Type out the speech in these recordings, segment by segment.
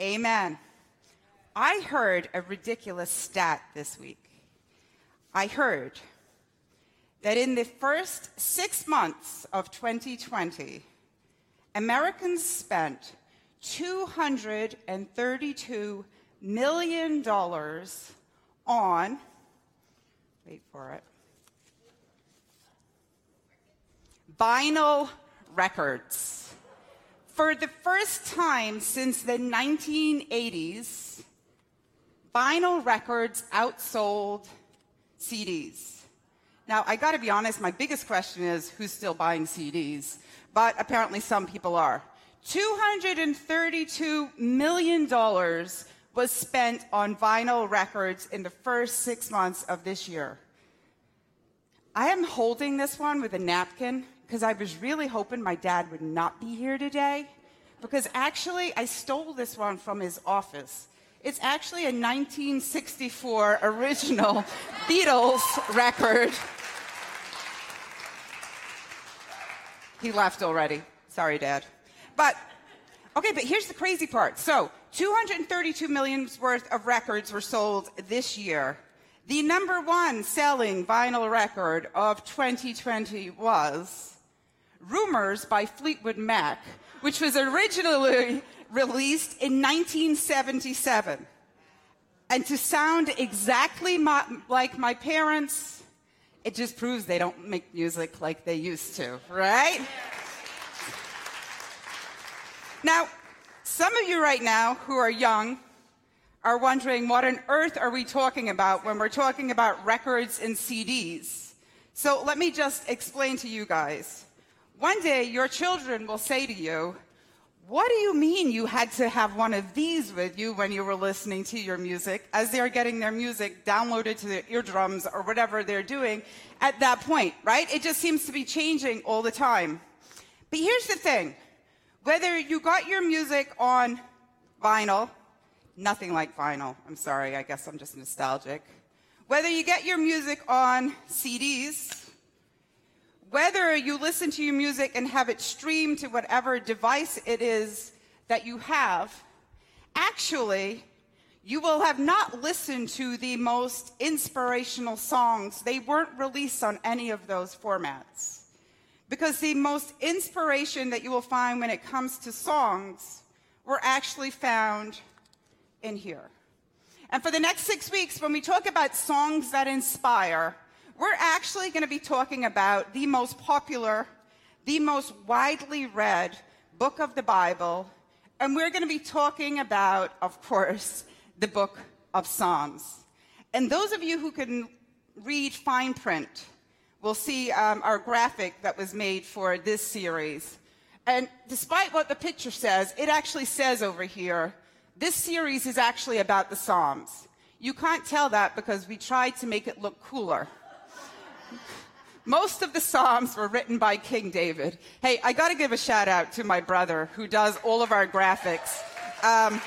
Amen. I heard a ridiculous stat this week. I heard that in the first six months of 2020, Americans spent $232 million on, wait for it, vinyl records. For the first time since the 1980s, vinyl records outsold CDs. Now, I gotta be honest, my biggest question is who's still buying CDs? But apparently some people are. $232 million was spent on vinyl records in the first six months of this year. I am holding this one with a napkin because I was really hoping my dad would not be here today. Because actually, I stole this one from his office. It's actually a 1964 original Beatles record. He left already. Sorry, Dad. But, okay, but here's the crazy part. So, 232 million worth of records were sold this year. The number one selling vinyl record of 2020 was Rumours by Fleetwood Mac, which was originally released in 1977. And to sound exactly my, like my parents, it just proves they don't make music like they used to, right? Now, some of you right now who are young are wondering what on earth are we talking about when we're talking about records and CDs. So let me just explain to you guys. One day your children will say to you, what do you mean you had to have one of these with you when you were listening to your music as they're getting their music downloaded to their eardrums or whatever they're doing at that point, right? It just seems to be changing all the time. But here's the thing whether you got your music on vinyl, nothing like vinyl, I'm sorry, I guess I'm just nostalgic. Whether you get your music on CDs, whether you listen to your music and have it streamed to whatever device it is that you have, actually, you will have not listened to the most inspirational songs. They weren't released on any of those formats. Because the most inspiration that you will find when it comes to songs were actually found in here. And for the next six weeks, when we talk about songs that inspire, we're actually going to be talking about the most popular, the most widely read book of the Bible. And we're going to be talking about, of course, the book of Psalms. And those of you who can read fine print, will see um, our graphic that was made for this series. And despite what the picture says, it actually says over here, this series is actually about the Psalms. You can't tell that because we tried to make it look cooler. Most of the Psalms were written by King David. Hey, I got to give a shout out to my brother who does all of our graphics. Um,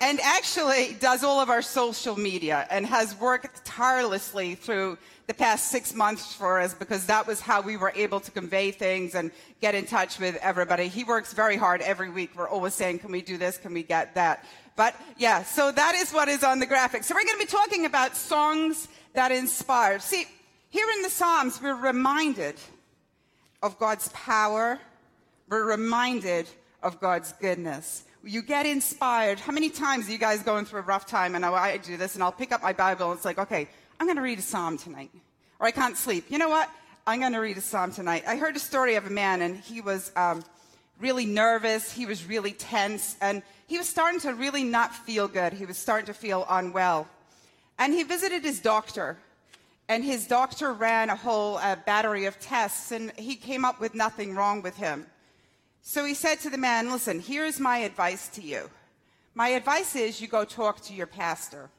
and actually does all of our social media and has worked tirelessly through the past six months for us because that was how we were able to convey things and get in touch with everybody. He works very hard every week. We're always saying, can we do this? Can we get that? But yeah, so that is what is on the graphic. So we're going to be talking about songs that inspire. See, here in the Psalms, we're reminded of God's power. We're reminded of God's goodness you get inspired. How many times are you guys going through a rough time? And I, do this, and I'll pick up my Bible, and it's like, okay, I'm going to read a psalm tonight. Or I can't sleep. You know what? I'm going to read a psalm tonight. I heard a story of a man, and he was um, really nervous. He was really tense, and he was starting to really not feel good. He was starting to feel unwell. And he visited his doctor, and his doctor ran a whole uh, battery of tests, and he came up with nothing wrong with him. So he said to the man, Listen, here's my advice to you. My advice is you go talk to your pastor.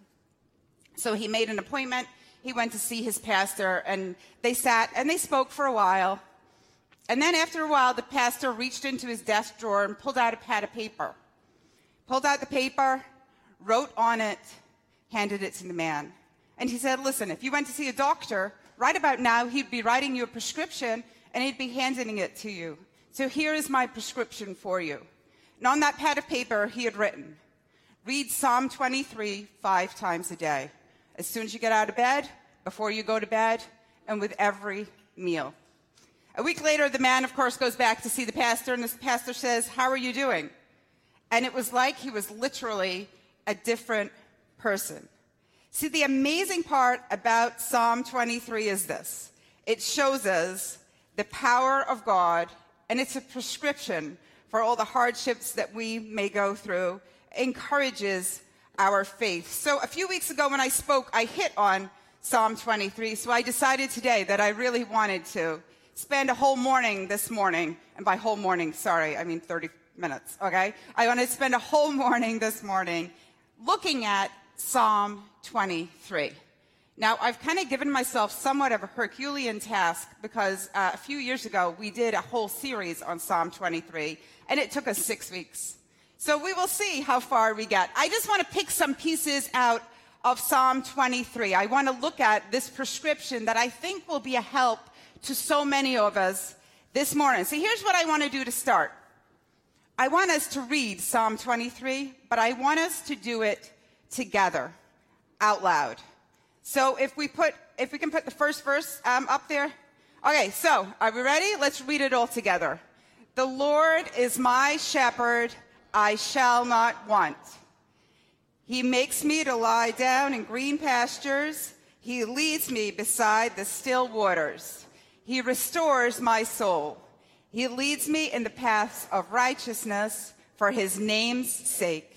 So he made an appointment. He went to see his pastor, and they sat and they spoke for a while. And then after a while, the pastor reached into his desk drawer and pulled out a pad of paper. Pulled out the paper, wrote on it, handed it to the man. And he said, Listen, if you went to see a doctor, right about now, he'd be writing you a prescription and he'd be handing it to you. So here is my prescription for you. And on that pad of paper, he had written, Read Psalm 23 five times a day. As soon as you get out of bed, before you go to bed, and with every meal. A week later, the man, of course, goes back to see the pastor, and the pastor says, How are you doing? And it was like he was literally a different person. See, the amazing part about Psalm 23 is this it shows us the power of God, and it's a prescription for all the hardships that we may go through, encourages our faith. So, a few weeks ago when I spoke, I hit on Psalm 23, so I decided today that I really wanted to spend a whole morning this morning, and by whole morning, sorry, I mean 30 minutes, okay? I want to spend a whole morning this morning looking at Psalm 23. Now, I've kind of given myself somewhat of a Herculean task because uh, a few years ago we did a whole series on Psalm 23, and it took us six weeks. So we will see how far we get. I just want to pick some pieces out of Psalm 23. I want to look at this prescription that I think will be a help to so many of us this morning. So here's what I want to do to start. I want us to read Psalm 23, but I want us to do it together, out loud. So if we put, if we can put the first verse um, up there. Okay, so are we ready? Let's read it all together. The Lord is my shepherd; I shall not want. He makes me to lie down in green pastures. He leads me beside the still waters. He restores my soul. He leads me in the paths of righteousness for his name's sake.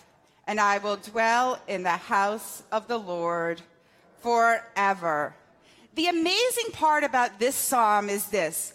and I will dwell in the house of the Lord forever. The amazing part about this psalm is this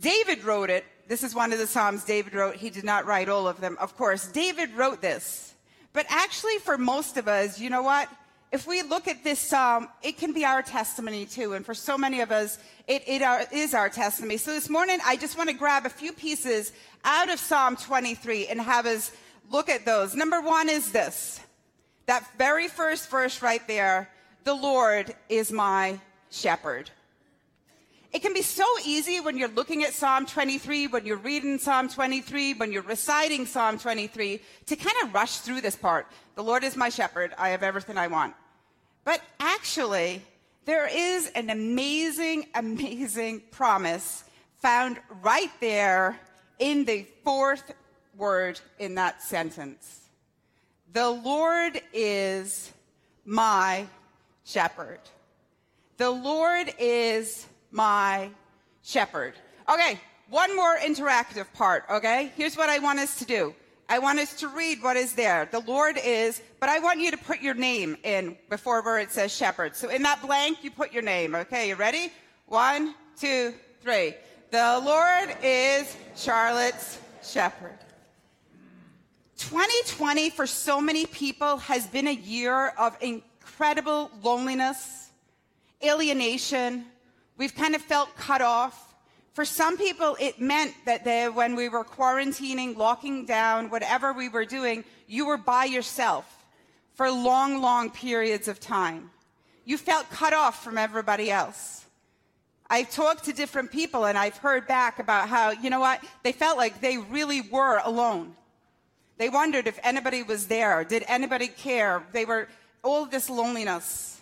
David wrote it. This is one of the psalms David wrote. He did not write all of them, of course. David wrote this. But actually, for most of us, you know what? if we look at this psalm, it can be our testimony too. And for so many of us, it, it are, is our testimony. So this morning, I just want to grab a few pieces out of Psalm 23 and have us look at those. Number one is this that very first verse right there the Lord is my shepherd. It can be so easy when you're looking at Psalm 23, when you're reading Psalm 23, when you're reciting Psalm 23, to kind of rush through this part. The Lord is my shepherd. I have everything I want. But actually, there is an amazing, amazing promise found right there in the fourth word in that sentence. The Lord is my shepherd. The Lord is my shepherd. Okay, one more interactive part, okay? Here's what I want us to do. I want us to read what is there. The Lord is, but I want you to put your name in before where it says shepherd. So in that blank, you put your name. Okay, you ready? One, two, three. The Lord is Charlotte's shepherd. 2020 for so many people has been a year of incredible loneliness, alienation. We've kind of felt cut off. For some people, it meant that they, when we were quarantining, locking down, whatever we were doing, you were by yourself for long, long periods of time. You felt cut off from everybody else. I've talked to different people and I've heard back about how, you know what, they felt like they really were alone. They wondered if anybody was there. Did anybody care? They were all this loneliness.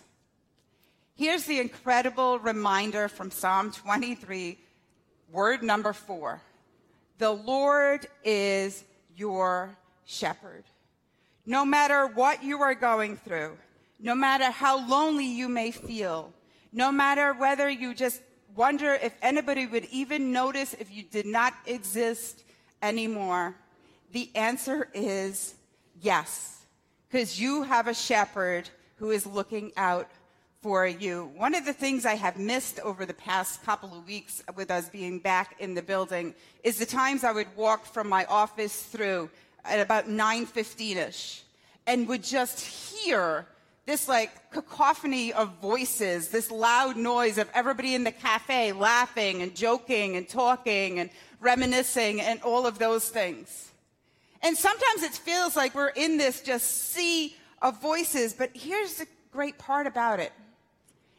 Here's the incredible reminder from Psalm 23 Word number four the Lord is your shepherd. No matter what you are going through, no matter how lonely you may feel, no matter whether you just wonder if anybody would even notice if you did not exist anymore, the answer is yes, because you have a shepherd who is looking out for you. One of the things I have missed over the past couple of weeks with us being back in the building is the times I would walk from my office through at about 9:15ish. and would just hear this like cacophony of voices, this loud noise of everybody in the cafe laughing and joking and talking and reminiscing and all of those things. And sometimes it feels like we're in this just sea of voices, but here's the great part about it.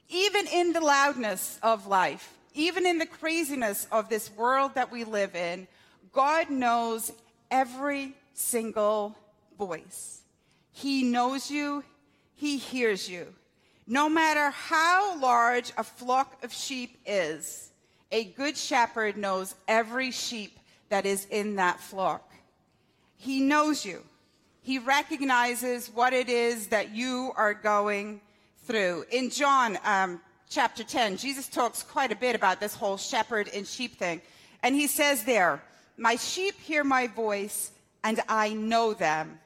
Even in the loudness of life, even in the craziness of this world that we live in, God knows every single voice. He knows you, He hears you. No matter how large a flock of sheep is, a good shepherd knows every sheep that is in that flock. He knows you. He recognizes what it is that you are going through. In John um, chapter 10, Jesus talks quite a bit about this whole shepherd and sheep thing. And he says there, My sheep hear my voice, and I know them,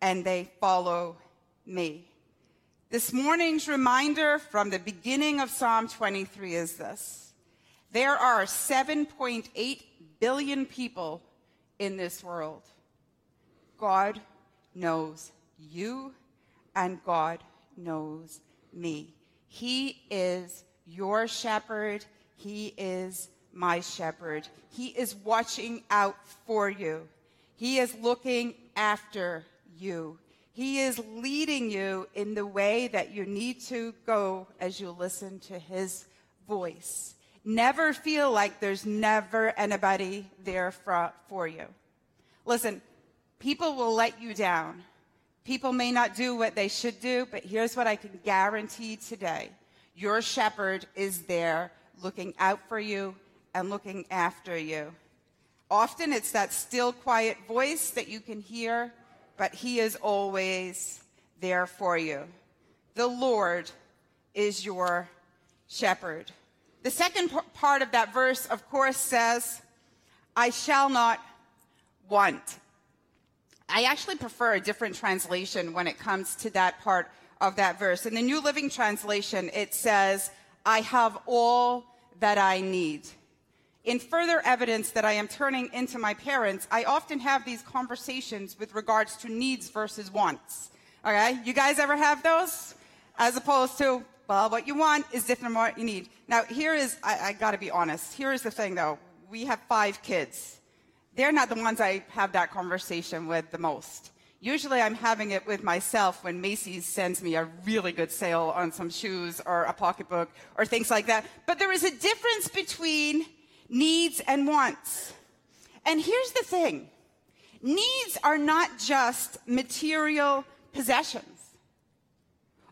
and they follow me. This morning's reminder from the beginning of Psalm 23 is this there are 7.8 billion people in this world. God knows you, and God knows me. He is your shepherd. He is my shepherd. He is watching out for you. He is looking after you. He is leading you in the way that you need to go as you listen to his voice. Never feel like there's never anybody there for, for you. Listen, people will let you down. People may not do what they should do, but here's what I can guarantee today your shepherd is there looking out for you and looking after you. Often it's that still, quiet voice that you can hear, but he is always there for you. The Lord is your shepherd. The second part of that verse, of course, says, I shall not want. I actually prefer a different translation when it comes to that part of that verse. In the New Living Translation, it says, I have all that I need. In further evidence that I am turning into my parents, I often have these conversations with regards to needs versus wants. Okay? You guys ever have those? As opposed to, well, what you want is different from what you need. Now, here is, I, I gotta be honest. Here is the thing though. We have five kids. They're not the ones I have that conversation with the most. Usually I'm having it with myself when Macy's sends me a really good sale on some shoes or a pocketbook or things like that. But there is a difference between needs and wants. And here's the thing. Needs are not just material possessions.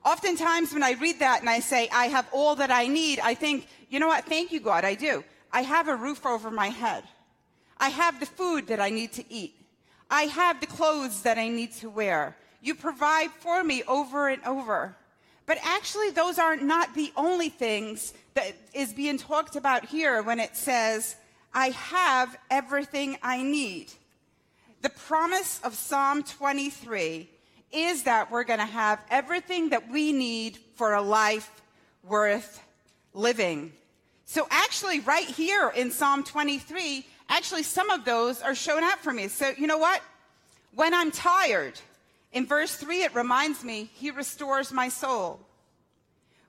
Oftentimes, when I read that and I say, I have all that I need, I think, you know what? Thank you, God, I do. I have a roof over my head. I have the food that I need to eat. I have the clothes that I need to wear. You provide for me over and over. But actually, those are not the only things that is being talked about here when it says, I have everything I need. The promise of Psalm 23 is that we're going to have everything that we need for a life worth living. So, actually, right here in Psalm 23, actually, some of those are shown up for me. So, you know what? When I'm tired, in verse 3, it reminds me, He restores my soul.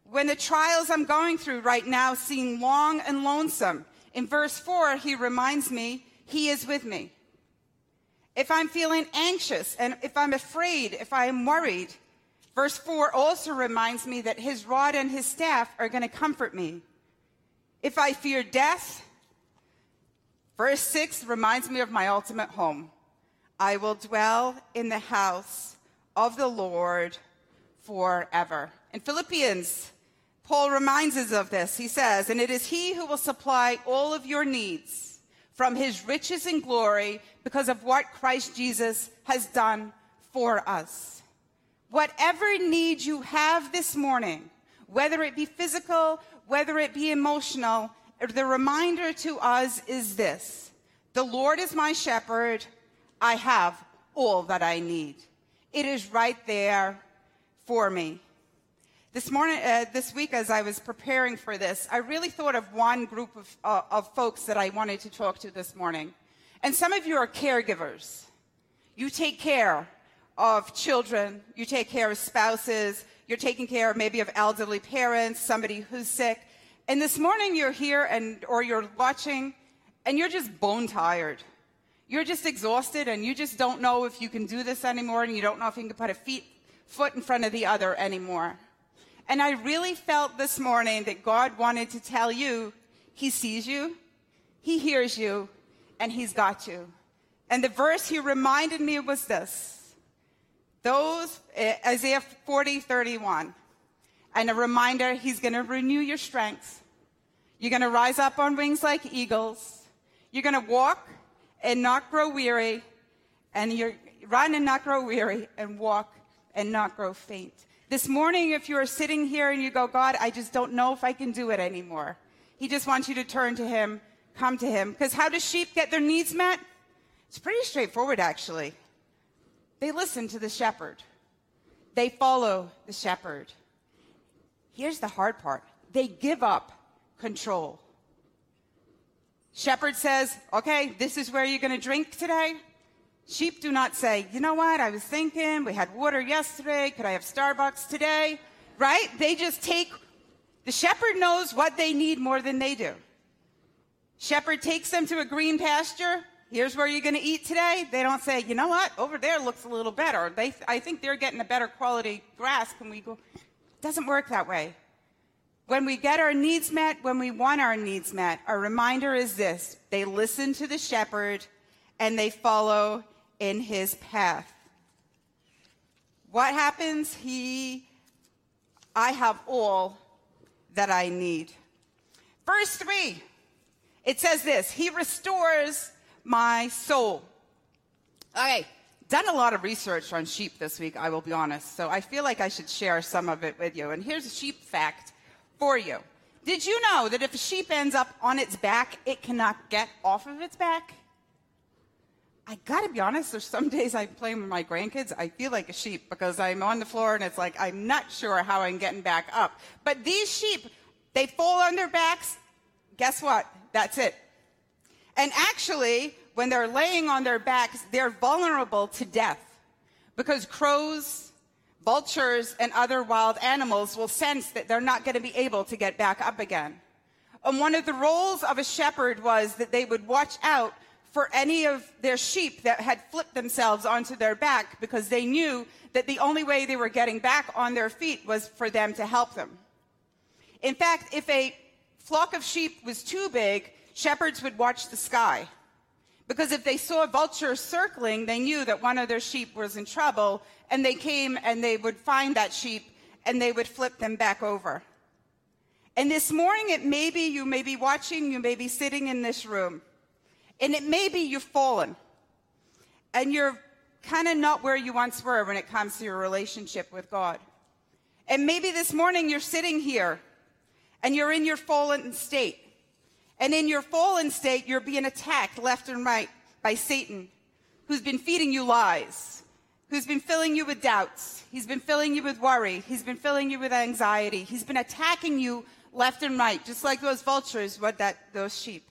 When the trials I'm going through right now seem long and lonesome, in verse 4, He reminds me, He is with me if I'm feeling anxious and if I'm afraid, if I am worried. Verse 4 also reminds me that his rod and his staff are going to comfort me. If I fear death, verse 6 reminds me of my ultimate home. I will dwell in the house of the Lord forever. In Philippians, Paul reminds us of this. He says, And it is he who will supply all of your needs from his riches and glory because of what Christ Jesus has done for us. Whatever need you have this morning, whether it be physical, whether it be emotional, the reminder to us is this The Lord is my shepherd. I have all that I need. It is right there for me. This morning, uh, this week, as I was preparing for this, I really thought of one group of, uh, of folks that I wanted to talk to this morning. And some of you are caregivers. You take care of children, you take care of spouses, you're taking care maybe of elderly parents, somebody who's sick. And this morning you're here and or you're watching and you're just bone tired. You're just exhausted and you just don't know if you can do this anymore and you don't know if you can put a feet, foot in front of the other anymore. And I really felt this morning that God wanted to tell you he sees you, he hears you, and he's got you. And the verse he reminded me was this. Those, eh, Isaiah 40, 31. And a reminder, he's going to renew your strength. You're going to rise up on wings like eagles. You're going to walk and not grow weary. And you run and not grow weary and walk and not grow faint. This morning, if you are sitting here and you go, God, I just don't know if I can do it anymore. He just wants you to turn to him, come to him. Because how do sheep get their needs met? It's pretty straightforward, actually. They listen to the shepherd, they follow the shepherd. Here's the hard part they give up control. Shepherd says, Okay, this is where you're going to drink today. Sheep do not say, You know what? I was thinking, we had water yesterday. Could I have Starbucks today? Right? They just take, the shepherd knows what they need more than they do. Shepherd takes them to a green pasture. Here's where you're going to eat today. They don't say, you know what, over there looks a little better. They, I think they're getting a better quality grass. Can we go? Doesn't work that way. When we get our needs met, when we want our needs met, our reminder is this they listen to the shepherd and they follow in his path. What happens? He, I have all that I need. Verse 3, it says this He restores my soul. Okay, done a lot of research on sheep this week, I will be honest, so I feel like I should share some of it with you. And here's a sheep fact for you. Did you know that if a sheep ends up on its back, it cannot get off of its back? I gotta be honest, there's some days I'm playing with my grandkids, I feel like a sheep because I'm on the floor and it's like I'm not sure how I'm getting back up. But these sheep, they fall on their backs. Guess what? That's it. And actually, when they're laying on their backs, they're vulnerable to death because crows, vultures and other wild animals will sense that they're not going to be able to get back up again. And one of the roles of a shepherd was that they would watch out for any of their sheep that had flipped themselves onto their back because they knew that the only way they were getting back on their feet was for them to help them. In fact, if a flock of sheep was too big, shepherds would watch the sky because if they saw vultures circling, they knew that one of their sheep was in trouble, and they came and they would find that sheep and they would flip them back over. And this morning, it may be you may be watching, you may be sitting in this room, and it may be you've fallen, and you're kind of not where you once were when it comes to your relationship with God. And maybe this morning you're sitting here and you're in your fallen state. And in your fallen state, you're being attacked left and right by Satan, who's been feeding you lies, who's been filling you with doubts. He's been filling you with worry. He's been filling you with anxiety. He's been attacking you left and right, just like those vultures would that, those sheep.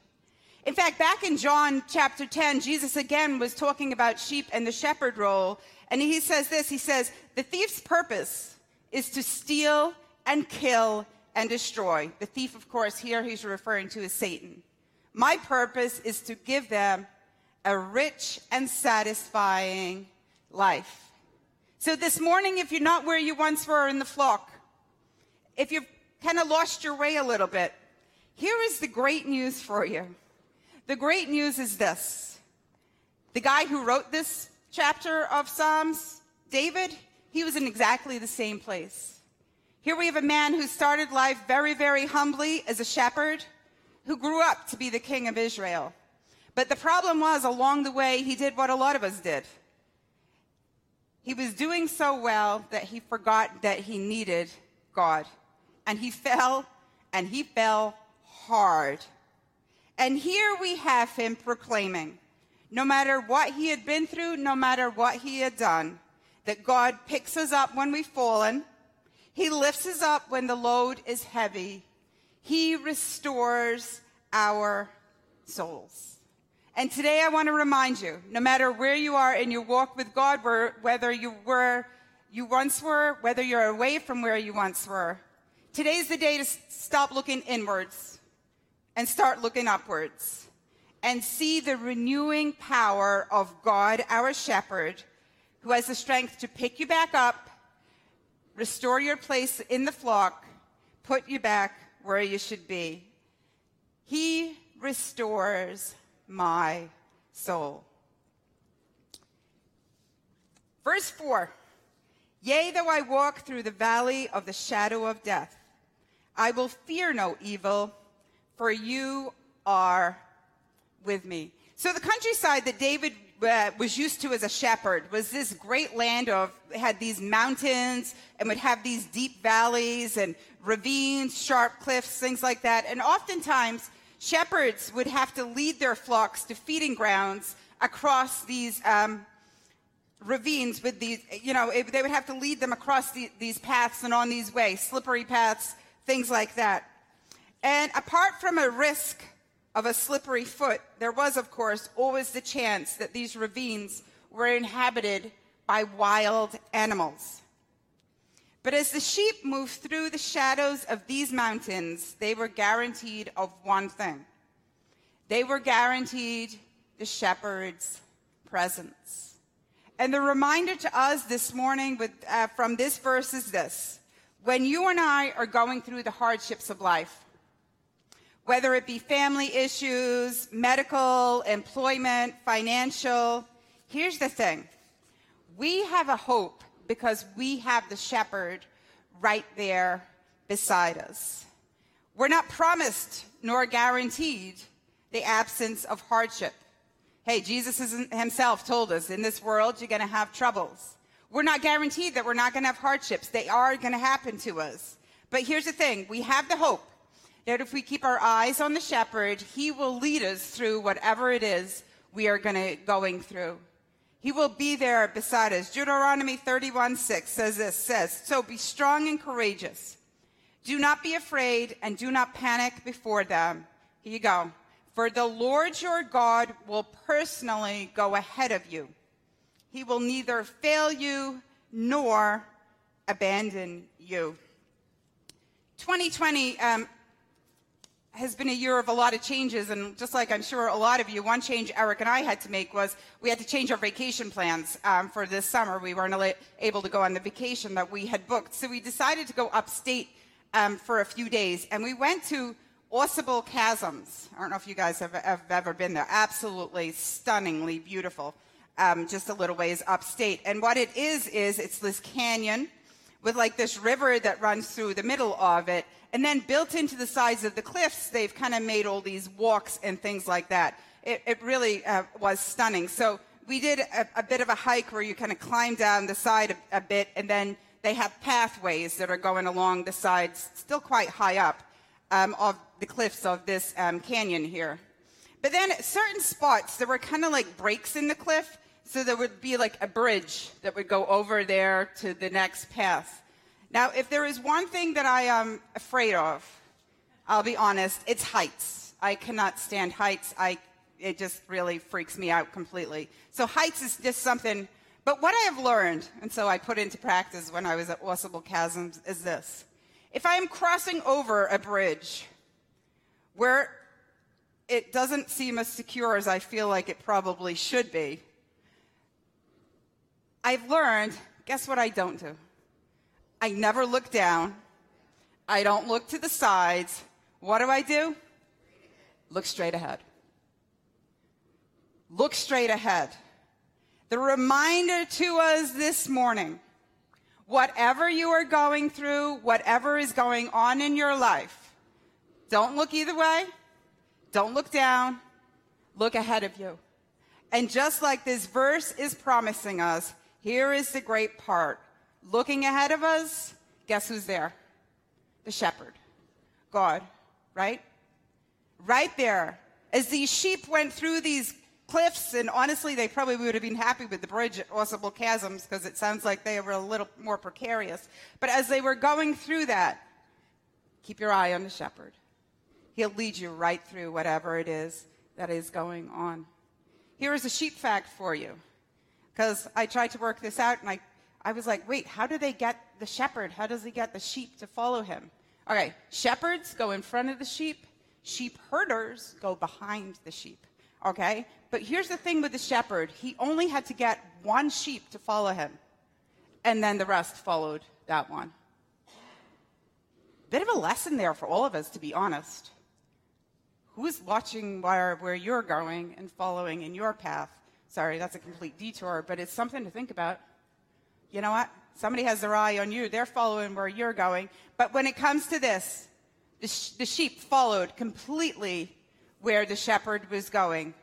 In fact, back in John chapter 10, Jesus again was talking about sheep and the shepherd role. And he says this He says, The thief's purpose is to steal and kill and destroy. The thief, of course, here he's referring to is Satan. My purpose is to give them a rich and satisfying life. So this morning, if you're not where you once were in the flock, if you've kind of lost your way a little bit, here is the great news for you. The great news is this. The guy who wrote this chapter of Psalms, David, he was in exactly the same place. Here we have a man who started life very, very humbly as a shepherd, who grew up to be the king of Israel. But the problem was, along the way, he did what a lot of us did. He was doing so well that he forgot that he needed God. And he fell, and he fell hard. And here we have him proclaiming, no matter what he had been through, no matter what he had done, that God picks us up when we've fallen, he lifts us up when the load is heavy. He restores our souls. And today I want to remind you, no matter where you are in your walk with God, whether you were, you once were, whether you're away from where you once were, today's the day to stop looking inwards and start looking upwards and see the renewing power of God, our shepherd, who has the strength to pick you back up, restore your place in the flock, put you back where you should be. He restores my soul. Verse 4 Yea, though I walk through the valley of the shadow of death, I will fear no evil, for you are with me. So the countryside that David uh, was used to as a shepherd was this great land of had these mountains and would have these deep valleys and ravines, sharp cliffs, things like that. And oftentimes shepherds would have to lead their flocks to feeding grounds across these um, ravines with these, you know, it, they would have to lead them across the, these paths and on these ways, slippery paths, things like that. And apart from a risk of a slippery foot, there was, of course, always the chance that these ravines were inhabited by wild animals. But as the sheep moved through the shadows of these mountains, they were guaranteed of one thing. They were guaranteed the shepherd's presence. And the reminder to us this morning with, uh, from this verse is this. When you and I are going through the hardships of life, whether it be family issues, medical, employment, financial. Here's the thing we have a hope because we have the shepherd right there beside us. We're not promised nor guaranteed the absence of hardship. Hey, Jesus himself told us in this world you're going to have troubles. We're not guaranteed that we're not going to have hardships. They are going to happen to us. But here's the thing we have the hope that if we keep our eyes on the shepherd, he will lead us through whatever it is we are going to going through. He will be there beside us. Deuteronomy 31 6 says this says, So be strong and courageous. Do not be afraid and do not panic before them. Here you go. For the Lord your God will personally go ahead of you. He will neither fail you nor abandon you. 2020 um, has been a year of a lot of changes, and just like I'm sure a lot of you, one change Eric and I had to make was we had to change our vacation plans um, for this summer. We weren't able to go on the vacation that we had booked, so we decided to go upstate um, for a few days, and we went to Ausable Chasms. I don't know if you guys have, have ever been there. Absolutely stunningly beautiful, um, just a little ways upstate. And what it is is it's this canyon with like this river that runs through the middle of it and then built into the sides of the cliffs, they've kind of made all these walks and things like that. It, it really uh, was stunning. So we did a, a, bit of a hike where you kind of climb down the side a, a, bit, and then they have pathways that are going along the sides, still quite high up, um, of the cliffs of this um, canyon here. But then at certain spots, there were kind of like breaks in the cliff, so there would be like a bridge that would go over there to the next path. Now, if there is one thing that I am afraid of, I'll be honest, it's heights. I cannot stand heights. I, it just really freaks me out completely. So heights is just something, but what I have learned, and so I put into practice when I was at Ausable Chasms, is this. If I am crossing over a bridge where it doesn't seem as secure as I feel like it probably should be, I've learned, guess what I don't do? I never look down. I don't look to the sides. What do I do? Look straight ahead. Look straight ahead. The reminder to us this morning whatever you are going through, whatever is going on in your life, don't look either way. Don't look down. Look ahead of you. And just like this verse is promising us, here is the great part looking ahead of us, guess who's there? The shepherd, God, right? Right there. As these sheep went through these cliffs, and honestly, they probably would have been happy with the bridge at Ausable Chasms because it sounds like they were a little more precarious. But as they were going through that, keep your eye on the shepherd. He'll lead you right through whatever it is that is going on. Here is a sheep fact for you. Because I tried to work this out and I, I was like, wait, how do they get the shepherd? How does he get the sheep to follow him? Okay, shepherds go in front of the sheep, sheep herders go behind the sheep. Okay? But here's the thing with the shepherd he only had to get one sheep to follow him, and then the rest followed that one. Bit of a lesson there for all of us, to be honest. Who's watching where, where you're going and following in your path? Sorry, that's a complete detour, but it's something to think about. You know what? Somebody has their eye on you. They're following where you're going. But when it comes to this, the, sh- the sheep followed completely where the shepherd was going.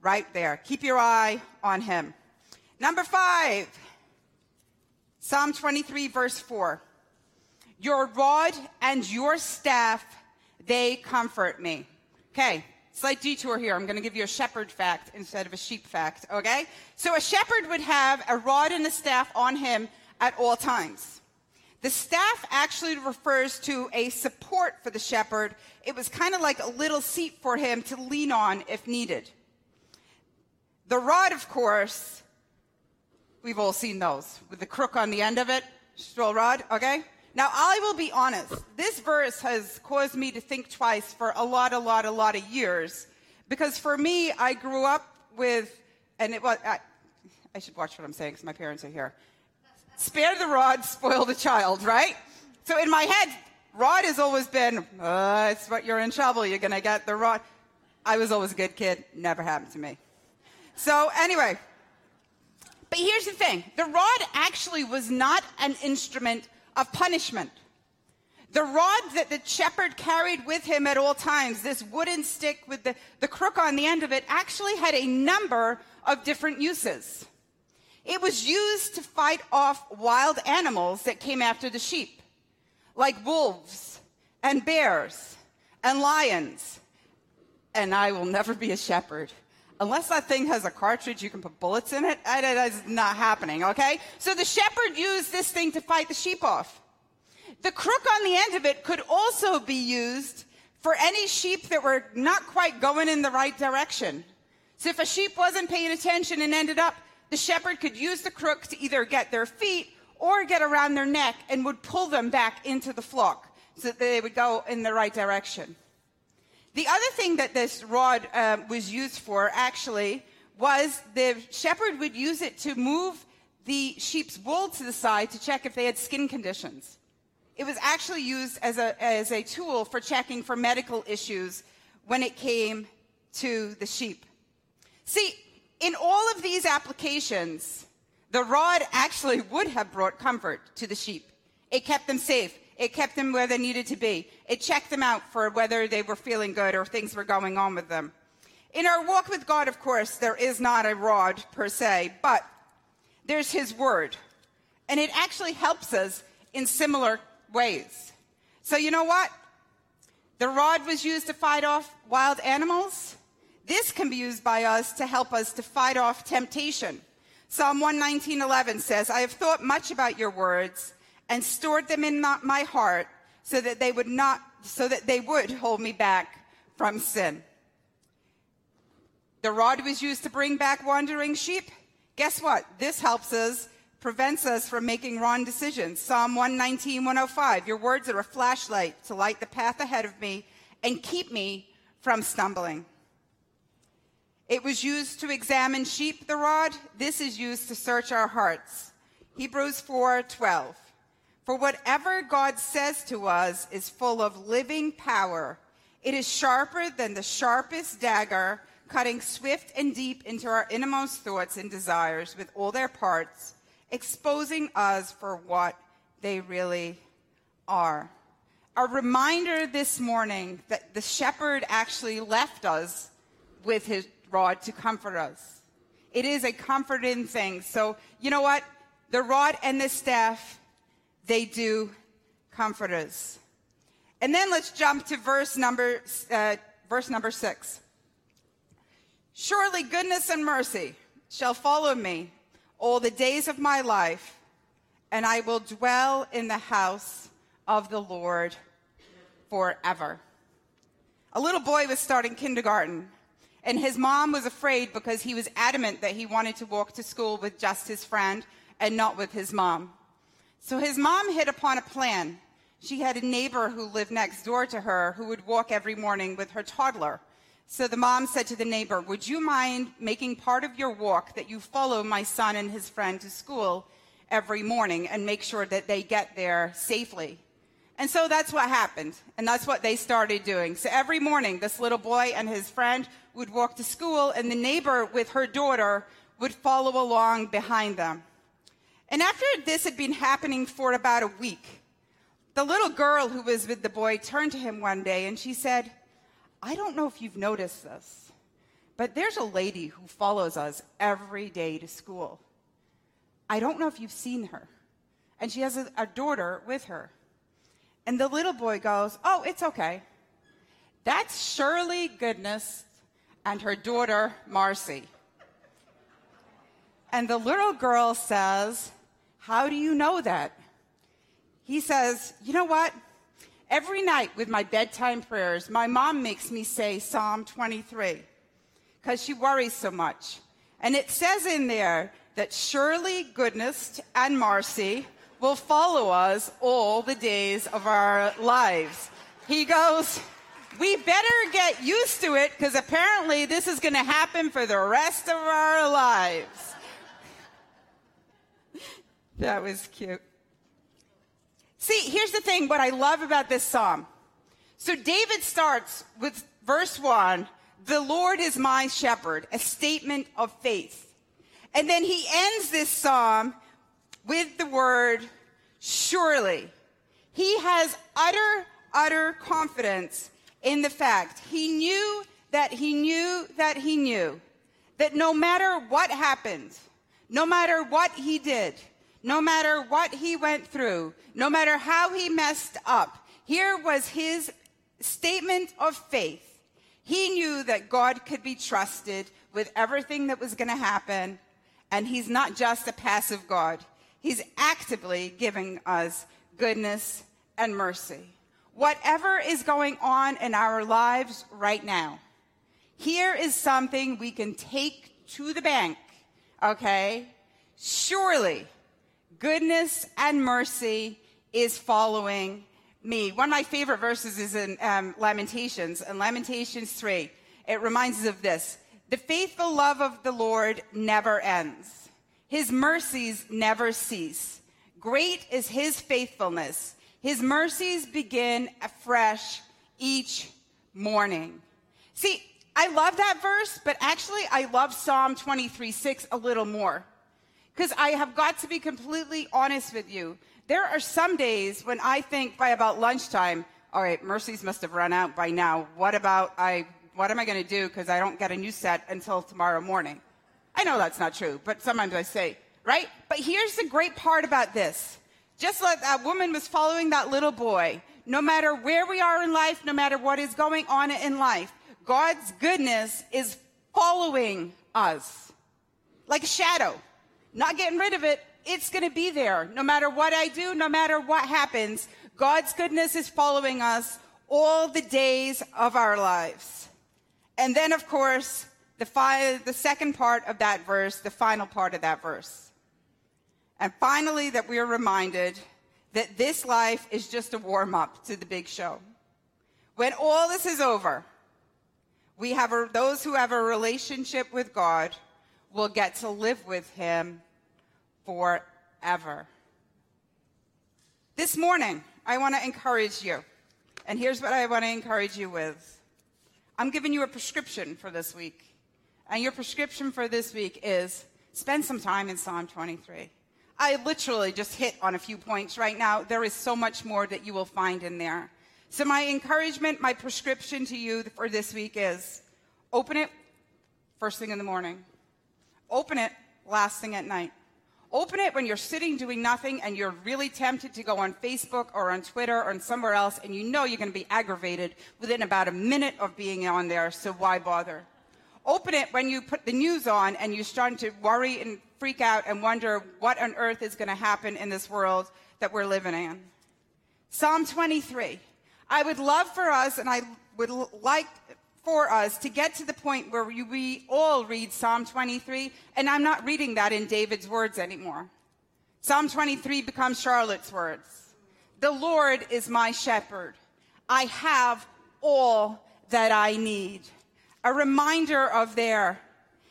Right there. Keep your eye on him. Number five, Psalm 23, verse 4. Your rod and your staff, they comfort me. Okay, slight detour here. I'm going to give you a shepherd fact instead of a sheep fact, okay? So a shepherd would have a rod and a staff on him at all times. The staff actually refers to a support for the shepherd. It was kind of like a little seat for him to lean on if needed. The rod, of course, we've all seen those with the crook on the end of it, stroll rod, okay? Now, I will be honest. This verse has caused me to think twice for a lot, a lot, a lot of years. Because for me, I grew up with, and it was, I, I should watch what I'm saying because my parents are here. Spare the rod, spoil the child, right? So in my head, rod has always been, uh, it's what you're in trouble. You're going to get the rod. I was always a good kid. Never happened to me. So anyway, but here's the thing the rod actually was not an instrument of punishment. The rod that the shepherd carried with him at all times, this wooden stick with the, the crook on the end of it, actually had a number of different uses. It was used to fight off wild animals that came after the sheep, like wolves and bears and lions. And I will never be a shepherd unless that thing has a cartridge you can put bullets in it, that is not happening, okay? So the shepherd used this thing to fight the sheep off. The crook on the end of it could also be used for any sheep that were not quite going in the right direction. So if a sheep wasn't paying attention and ended up, the shepherd could use the crook to either get their feet or get around their neck and would pull them back into the flock so that they would go in the right direction. The other thing that this rod uh, was used for actually was the shepherd would use it to move the sheep's wool to the side to check if they had skin conditions. It was actually used as a, as a tool for checking for medical issues when it came to the sheep. See, in all of these applications, the rod actually would have brought comfort to the sheep. It kept them safe. It kept them where they needed to be. It checked them out for whether they were feeling good or things were going on with them. In our walk with God, of course, there is not a rod per se, but there's His Word. And it actually helps us in similar ways. So, you know what? The rod was used to fight off wild animals. This can be used by us to help us to fight off temptation. Psalm 119:11 says, "I have thought much about your words and stored them in my heart so that they would not so that they would hold me back from sin. The rod was used to bring back wandering sheep. Guess what? This helps us, prevents us from making wrong decisions. Psalm 119, 105. Your words are a flashlight to light the path ahead of me and keep me from stumbling. It was used to examine sheep, the rod. This is used to search our hearts. Hebrews 4, 12. For whatever God says to us is full of living power. It is sharper than the sharpest dagger, cutting swift and deep into our innermost thoughts and desires with all their parts, exposing us for what they really are. A reminder this morning that the shepherd actually left us with his rod to comfort us. It is a comforting thing. So, you know what? The rod and the staff they do comfort us. And then let's jump to verse number, uh, verse number six. Surely goodness and mercy shall follow me all the days of my life, and I will dwell in the house of the Lord forever. A little boy was starting kindergarten, And his mom was afraid because he was adamant that he wanted to walk to school with just his friend and not with his mom. So his mom hit upon a plan. She had a neighbor who lived next door to her who would walk every morning with her toddler. So the mom said to the neighbor, Would you mind making part of your walk that you follow my son and his friend to school every morning and make sure that they get there safely? And so that's what happened. And that's what they started doing. So every morning, this little boy and his friend would walk to school, and the neighbor with her daughter would follow along behind them. And after this had been happening for about a week, the little girl who was with the boy turned to him one day and she said, I don't know if you've noticed this, but there's a lady who follows us every day to school. I don't know if you've seen her. And she has a, a daughter with her. And the little boy goes, Oh, it's okay. That's Shirley Goodness and her daughter, Marcy. And the little girl says, How do you know that? He says, You know what? Every night with my bedtime prayers, my mom makes me say Psalm 23 because she worries so much. And it says in there that surely goodness and mercy will follow us all the days of our lives. He goes, We better get used to it because apparently this is going to happen for the rest of our lives. That was cute. See, here's the thing what I love about this psalm. So David starts with verse 1 The Lord is my shepherd, a statement of faith. And then he ends this psalm with the word surely. He has utter, utter confidence in the fact he knew that he knew that he knew that no matter what happened, no matter what he did, no matter what he went through, no matter how he messed up, here was his statement of faith. He knew that God could be trusted with everything that was going to happen, and he's not just a passive God. He's actively giving us goodness and mercy. Whatever is going on in our lives right now, here is something we can take to the bank, okay? Surely goodness and mercy is following me. One of my favorite verses is in um, Lamentations, in Lamentations 3. It reminds us of this The faithful love of the Lord never ends, his mercies never cease. Great is his faithfulness. His mercies begin afresh each morning. See, I love that verse, but actually, I love Psalm 23 6 a little more. Because I have got to be completely honest with you. There are some days when I think by about lunchtime, all right, mercies must have run out by now. What about I? What am I going to do? Because I don't get a new set until tomorrow morning. I know that's not true, but sometimes I say, right? But here's the great part about this. Just like that woman was following that little boy, no matter where we are in life, no matter what is going on in life, God's goodness is following us like a shadow not getting rid of it. It's going to be there. No matter what I do, no matter what happens, God's goodness is following us all the days of our lives. And then, of course, the, fi- the second part of that verse, the final part of that verse. And finally, that we are reminded that this life is just a warm up to the big show. When all this is over, we have a, those who have a relationship with God will get to live with him forever. This morning, I want to encourage you. And here's what I want to encourage you with I'm giving you a prescription for this week. And your prescription for this week is spend some time in Psalm 23. I literally just hit on a few points right now. There is so much more that you will find in there. So, my encouragement, my prescription to you for this week is open it first thing in the morning. Open it last thing at night. Open it when you're sitting doing nothing and you're really tempted to go on Facebook or on Twitter or somewhere else and you know you're going to be aggravated within about a minute of being on there, so why bother? Open it when you put the news on and you're starting to worry and freak out and wonder what on earth is going to happen in this world that we're living in. Psalm 23. I would love for us, and I would like for us to get to the point where we, all read Psalm 23, and I'm not reading that in David's words anymore. Psalm 23 becomes Charlotte's words. The Lord is my shepherd. I have all that I need. A reminder of there.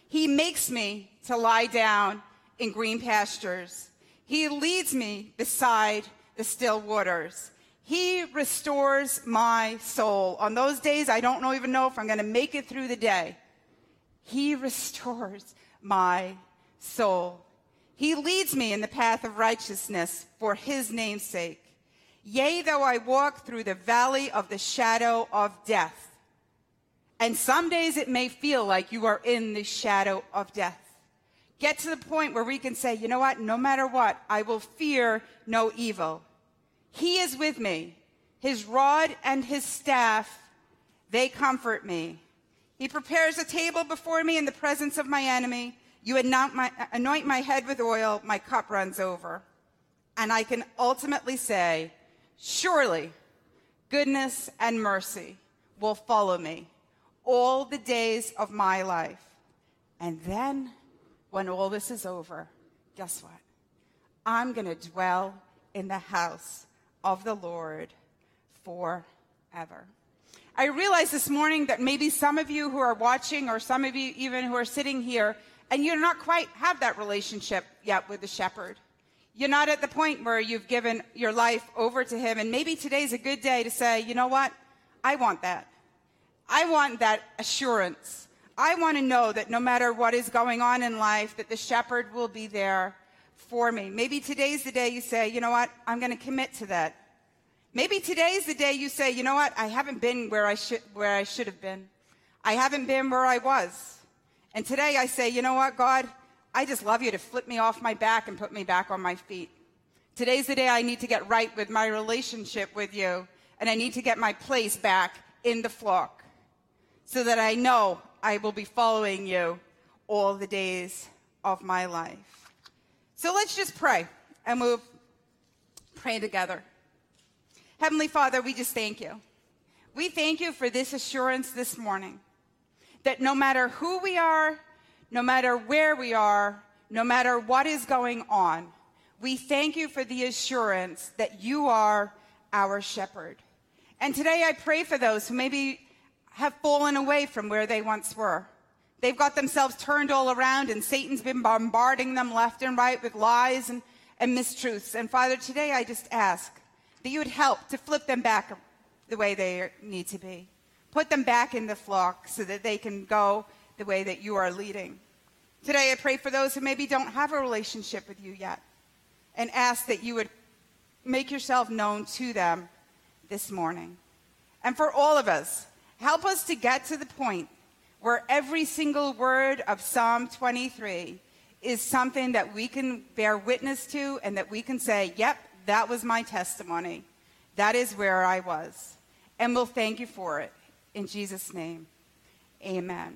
He makes me to lie down in green pastures. He leads me beside the still waters. He restores my soul. On those days, I don't know, even know if I'm going to make it through the day. He restores my soul. He leads me in the path of righteousness for his name's sake. Yea, though I walk through the valley of the shadow of death. And some days it may feel like you are in the shadow of death. Get to the point where we can say, you know what? No matter what, I will fear no evil. He is with me. His rod and his staff, they comfort me. He prepares a table before me in the presence of my enemy. You anoint my, head with oil, my cup runs over. And I can ultimately say, surely goodness and mercy will follow me all the days of my life. And then, when all this is over, guess what? I'm going to dwell in the house of the Lord forever. I realize this morning that maybe some of you who are watching, or some of you even who are sitting here, and you're not quite have that relationship yet with the shepherd. You're not at the point where you've given your life over to him, and maybe today's a good day to say, you know what? I want that. I want that assurance. I want to know that no matter what is going on in life, that the shepherd will be there for me. Maybe today's the day you say, you know what? I'm going to commit to that. Maybe today's the day you say, you know what? I haven't been where I should, where I should have been. I haven't been where I was. And today I say, you know what, God? I just love you to flip me off my back and put me back on my feet. Today's the day I need to get right with my relationship with you, and I need to get my place back in the flock so that I know I will be following you all the days of my life. So let's just pray and we'll pray together. Heavenly Father, we just thank you. We thank you for this assurance this morning that no matter who we are, no matter where we are, no matter what is going on, we thank you for the assurance that you are our shepherd. And today I pray for those who maybe have fallen away from where they once were. They've got themselves turned all around, and Satan's been bombarding them left and right with lies and, and mistruths. And Father, today I just ask that you would help to flip them back the way they need to be. Put them back in the flock so that they can go the way that you are leading. Today, I pray for those who maybe don't have a relationship with you yet and ask that you would make yourself known to them this morning. And for all of us, help us to get to the point where every single word of Psalm 23 is something that we can bear witness to and that we can say, yep, that was my testimony. That is where I was. And we'll thank you for it. In Jesus' name, amen.